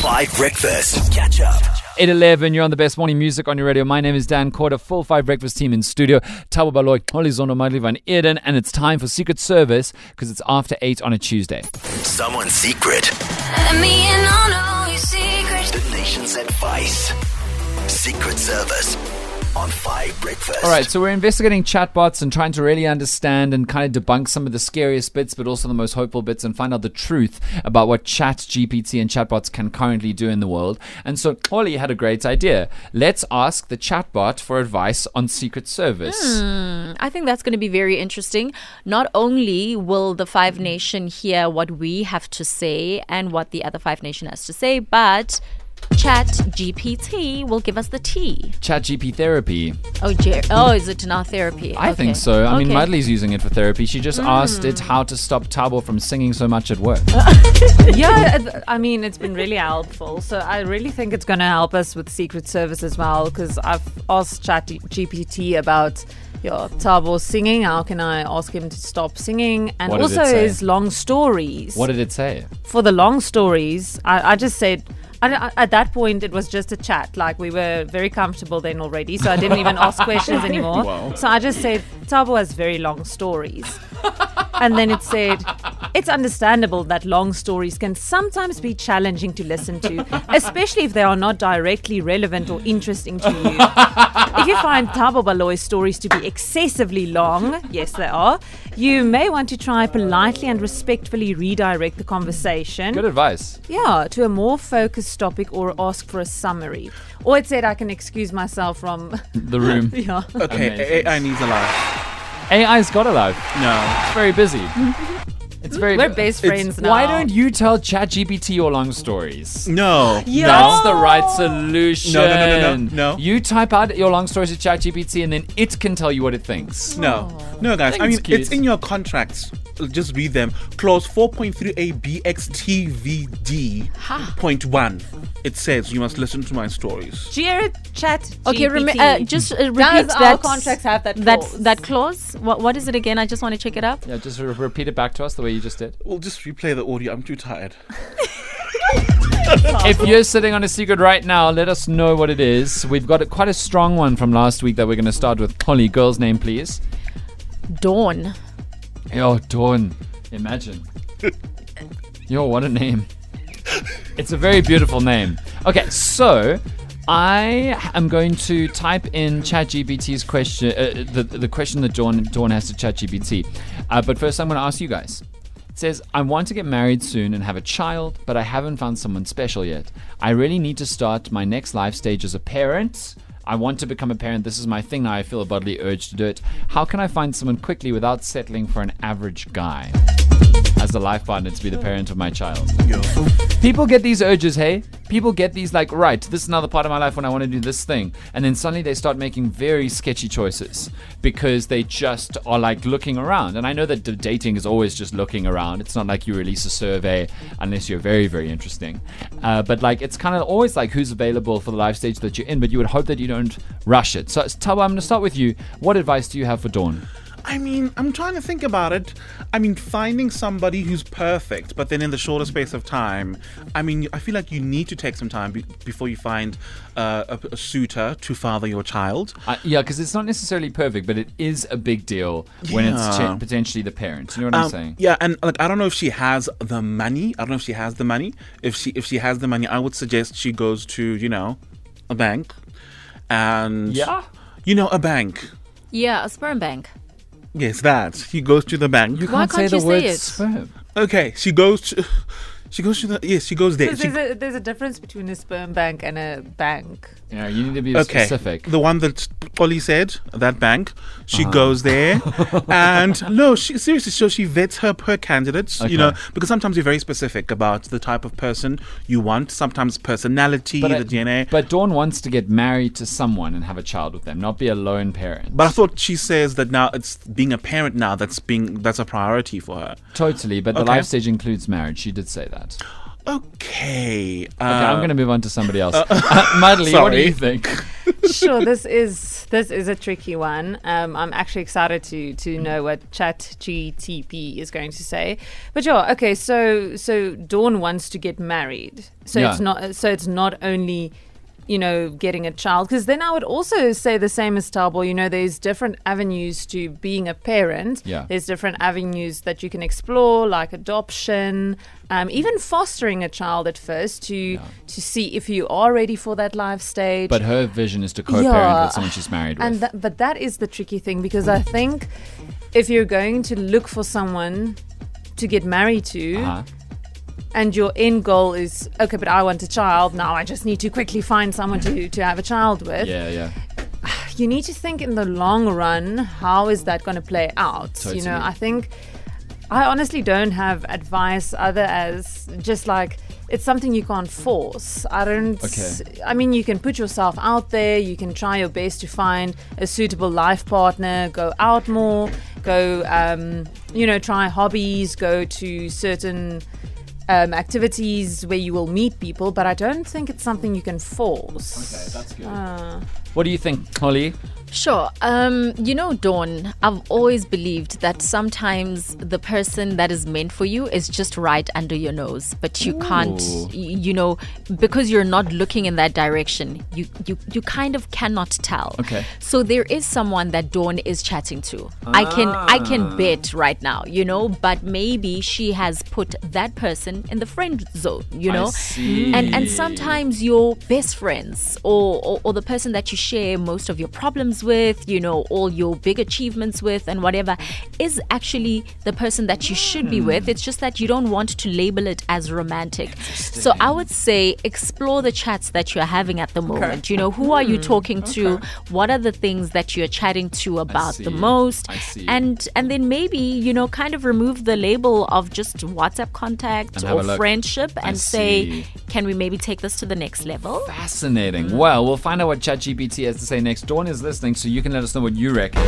Five Breakfast. Catch up. 811, you're on the best morning music on your radio. My name is Dan Corder, full five breakfast team in studio. Thabo Baloy, Holizono Madli van Eden, and it's time for Secret Service because it's after 8 on a Tuesday. Someone's secret. Let me in on all your secrets. The nation's advice. Secret Service on Five Breakfast. All right, so we're investigating chatbots and trying to really understand and kind of debunk some of the scariest bits, but also the most hopeful bits, and find out the truth about what Chat GPT and chatbots can currently do in the world. And so Ollie had a great idea. Let's ask the chatbot for advice on Secret Service. Hmm, I think that's going to be very interesting. Not only will the Five Nation hear what we have to say and what the other Five Nation has to say, but Chat GPT will give us the tea. Chat GP therapy. Oh, Jer- oh, is it now therapy? I think so. I mean, Okay. Madly's using it for therapy. She just hmm. asked it how to stop Thabo from singing so much at work. yeah, I mean, it's been really helpful. So I really think it's going to help us with Secret Service as well because I've asked Chat GPT about your Thabo singing. How can I ask him to stop singing? And also his long stories. what did it say? For the long stories, I, I just said. I, I- uh, at that point, it was just a chat. Like we were very comfortable then already, so I didn't even ask questions anymore. So I just said, Thabo has very long stories. And then it said, it's understandable that long stories can sometimes be challenging to listen to, especially if they are not directly relevant or interesting to you. if you find Thabo Baloy's stories to be excessively long, yes, they are, you may want to try politely and respectfully redirect the conversation. Good advice. Yeah, to a more focused topic or ask for a summary. Or it said I can excuse myself from. The room. yeah. Okay, Amazing. AI needs a life. AI's got a life. No. It's very busy. It's very. We're best It's- friends now. Why don't you tell ChatGPT your long stories? No. That's the right solution. No, no, no, no, no, no. You type out your long stories to ChatGPT and then it can tell you what it thinks. No. Oh. No, guys. think I mean, it's cute. it's in your contracts. Just read them. Clause 4.3a BXTVD point one. It says you must listen to my stories. Jared chat. Okay, remi- GPT. uh, just uh, repeat Does that. our contracts have that That clause? that clause. What what is it again? I just want to check it up. Yeah, just re- repeat it back to us the way you just did. We'll just replay the audio. I'm too tired. If you're sitting on a secret right now, let us know what it is. We've got a, quite a strong one from last week that we're going to start with. Holly, girl's name, please. Dawn. Yo, Dawn. Imagine. Yo, what a name. It's a very beautiful name. Okay, so I am going to type in ChatGPT's question, uh, the, the question that Dawn, Dawn has to ChatGPT. Uh, but first, I'm going to ask you guys. It says, I want to get married soon and have a child, but I haven't found someone special yet. I really need to start my next life stage as a parent. I want to become a parent. This is my thing now. I feel a bodily urge to do it. How can I find someone quickly without settling for an average guy as the life partner to be the parent of my child? People get these urges, hey? People get these, like, right, this is another part of my life when I want to do this thing. And then suddenly they start making very sketchy choices because they just are like looking around. And I know that dating is always just looking around. It's not like you release a survey unless you're very, very interesting. Uh, but like, it's kind of always like who's available for the life stage that you're in, but you would hope that you don't rush it. So, Taba, I'm going to start with you. What advice do you have for Dawn? I mean, I'm trying to think about it. I mean, finding somebody who's perfect, but then in the shorter space of time, I mean, I feel like you need to take some time be- before you find uh, a, a suitor to father your child. Uh, yeah, because it's not necessarily perfect, but it is a big deal when it's ch- potentially the parent. You know what I'm Um, saying? Yeah, and like I don't know if she has the money. I don't know if she has the money. If she if she has the money, I would suggest she goes to you know a bank, and Yeah? you know a bank. Yeah, a sperm bank. Yes, that he goes to the bank. You Why can't say can't the you say word it? sperm. Okay, she goes to she goes to the yes she goes there. She- there's, a, there's a difference between a sperm bank and a bank. Yeah, you need to be okay, specific. the one that Polly said that bank. She Uh-huh. goes there, and no, she seriously. So she vets her her candidates. You know, because sometimes you're very specific about the type of person you want. Sometimes personality, But, the I- DNA. but Dawn wants to get married to someone and have a child with them, not be a lone parent. But I thought she says that now it's being a parent now that's being that's a priority for her. totally, but the life stage includes marriage. She did say that. Okay. Okay, I'm uh, going to move on to somebody else. Uh, Madly, what do you think? sure, this is This is a tricky one. Um, I'm actually excited to to know what ChatGTP is going to say. But yeah, okay. So so Dawn wants to get married. So Yeah. it's not. So it's not only. You know, getting a child. Because then I would also say the same as Thabo. You know, there's different avenues to being a parent. Yeah. There's different avenues that you can explore, like adoption, um, even fostering a child at first to to see if you are ready for that life stage. But her vision is to co-parent Yeah. with someone she's married with. and that, but that is the tricky thing because I think if you're going to look for someone to get married to, uh-huh. And your end goal is okay, but I want a child now. I just need to quickly find someone to to have a child with. Yeah, yeah. You need to think in the long run. How is that going to play out? totally. You know, I think I honestly don't have advice other as just like it's something you can't force. I don't. Okay. I mean, you can put yourself out there. You can try your best to find a suitable life partner. Go out more. Go, um, you know, try hobbies. Go to certain um, activities where you will meet people. But I don't think it's something you can force. Okay, that's good. Uh, What do you think, Holly? Sure. Um, you know, Dawn, I've always believed that sometimes the person that is meant for you is just right under your nose, but you can't, you know, because you're not looking in that direction, you, you, you kind of cannot tell. Okay. So there is someone that Dawn is chatting to. I can I can bet right now, you know, but maybe she has put that person in the friend zone, you know. And and sometimes your best friends or, or or the person that you share most of your problems with, you know, all your big achievements with and whatever is actually the person that you should be with. It's just that you don't want to label it as romantic. So I would say explore the chats that you're having at the moment. You know, who are you hmm. talking to? What are the things that you're chatting to about the most? And and then maybe, you know, kind of remove the label of just WhatsApp contact or friendship and say, see. can we maybe take this to the next level? Fascinating. Well, we'll find out what ChatGPT has to say next. Dawn is listening, so you can let us know what you reckon.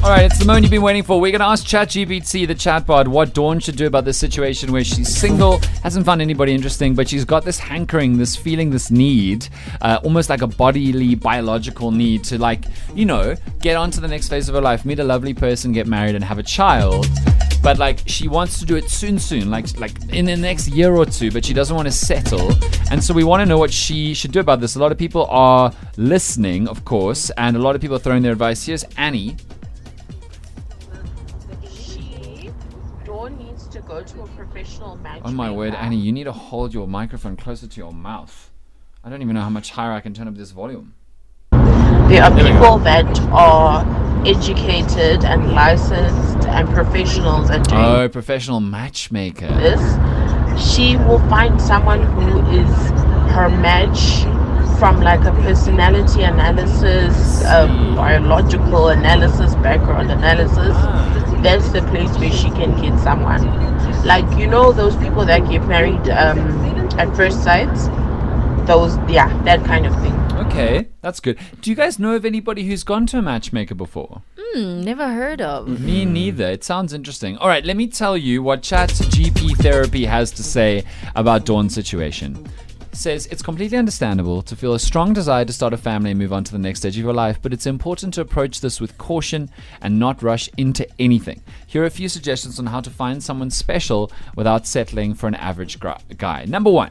All right, it's the moment you've been waiting for. We're going to ask ChatGPT, the chatbot, what Dawn should do about this situation where she's single, hasn't found anybody interesting, but she's got this hankering, this feeling, this need, uh, almost like a bodily, biological need to, like, you know, get on to the next phase of her life, meet a lovely person, get married, and have a child. But like she wants to do it soon, soon, like like in the next year or two. But she doesn't want to settle, and so we want to know what she should do about this. A lot of people are listening, of course, and a lot of people are throwing their advice. Here's Annie. she Dawn needs to go to a professional matchmaker. Oh my word, Annie, you need to hold your microphone closer to your mouth. I don't even know how much higher I can turn up this volume. There are There people that are educated and licensed and professionals doing Oh, professional matchmaker. this. She will find someone who is her match from like a personality analysis, a biological analysis, background analysis. That's the place where she can get someone. Like you know those people that get married um, at first sight. Those yeah, that kind of thing. Okay, that's good. Do you guys know of anybody who's gone to a matchmaker before? Hmm, never heard of. Me neither. It sounds interesting. All right, let me tell you what Chat GP Therapy has to say about Dawn's situation. Says it's completely understandable to feel a strong desire to start a family and move on to the next stage of your life, but it's important to approach this with caution and not rush into anything. Here are a few suggestions on how to find someone special without settling for an average guy. Number one,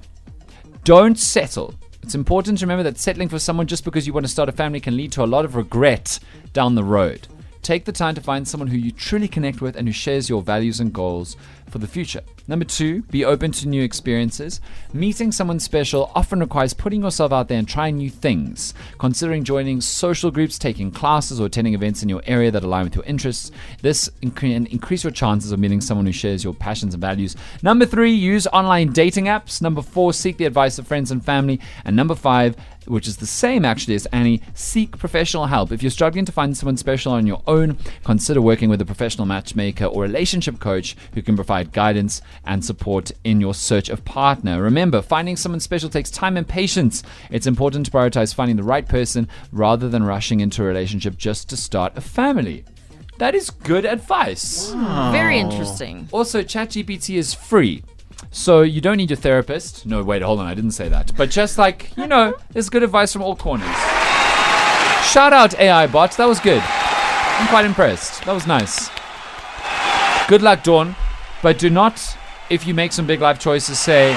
don't settle. It's important to remember that settling for someone just because you want to start a family can lead to a lot of regret down the road. Take the time to find someone who you truly connect with and who shares your values and goals for the future. Number two, be open to new experiences. Meeting someone special often requires putting yourself out there and trying new things. Considering joining social groups, taking classes, or attending events in your area that align with your interests. This can increase your chances of meeting someone who shares your passions and values. Number three, use online dating apps. Number four, seek the advice of friends and family. And number five, which is the same actually as Annie, seek professional help. If you're struggling to find someone special on your own, consider working with a professional matchmaker or relationship coach who can provide guidance and support in your search of partner. Remember, finding someone special takes time and patience. It's important to prioritize finding the right person rather than rushing into a relationship just to start a family. That is good advice. Very interesting. Also, ChatGPT is free. So you don't need your therapist. No, wait, hold on, I didn't say that. But just like, you know, there's good advice from all corners. shout out AI bot. That was good. I'm quite impressed. That was nice. Good luck, Dawn. But do not, if you make some big life choices, say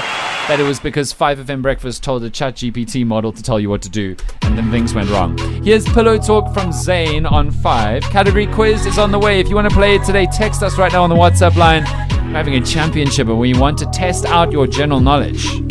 that it was because 5FM Breakfast told the chat GPT model to tell you what to do and then things went wrong. Here's Pillow Talk from Zane on 5. Category quiz is on the way. If you want to play it today, text us right now on the WhatsApp line. We're having a championship and we want to test out your general knowledge.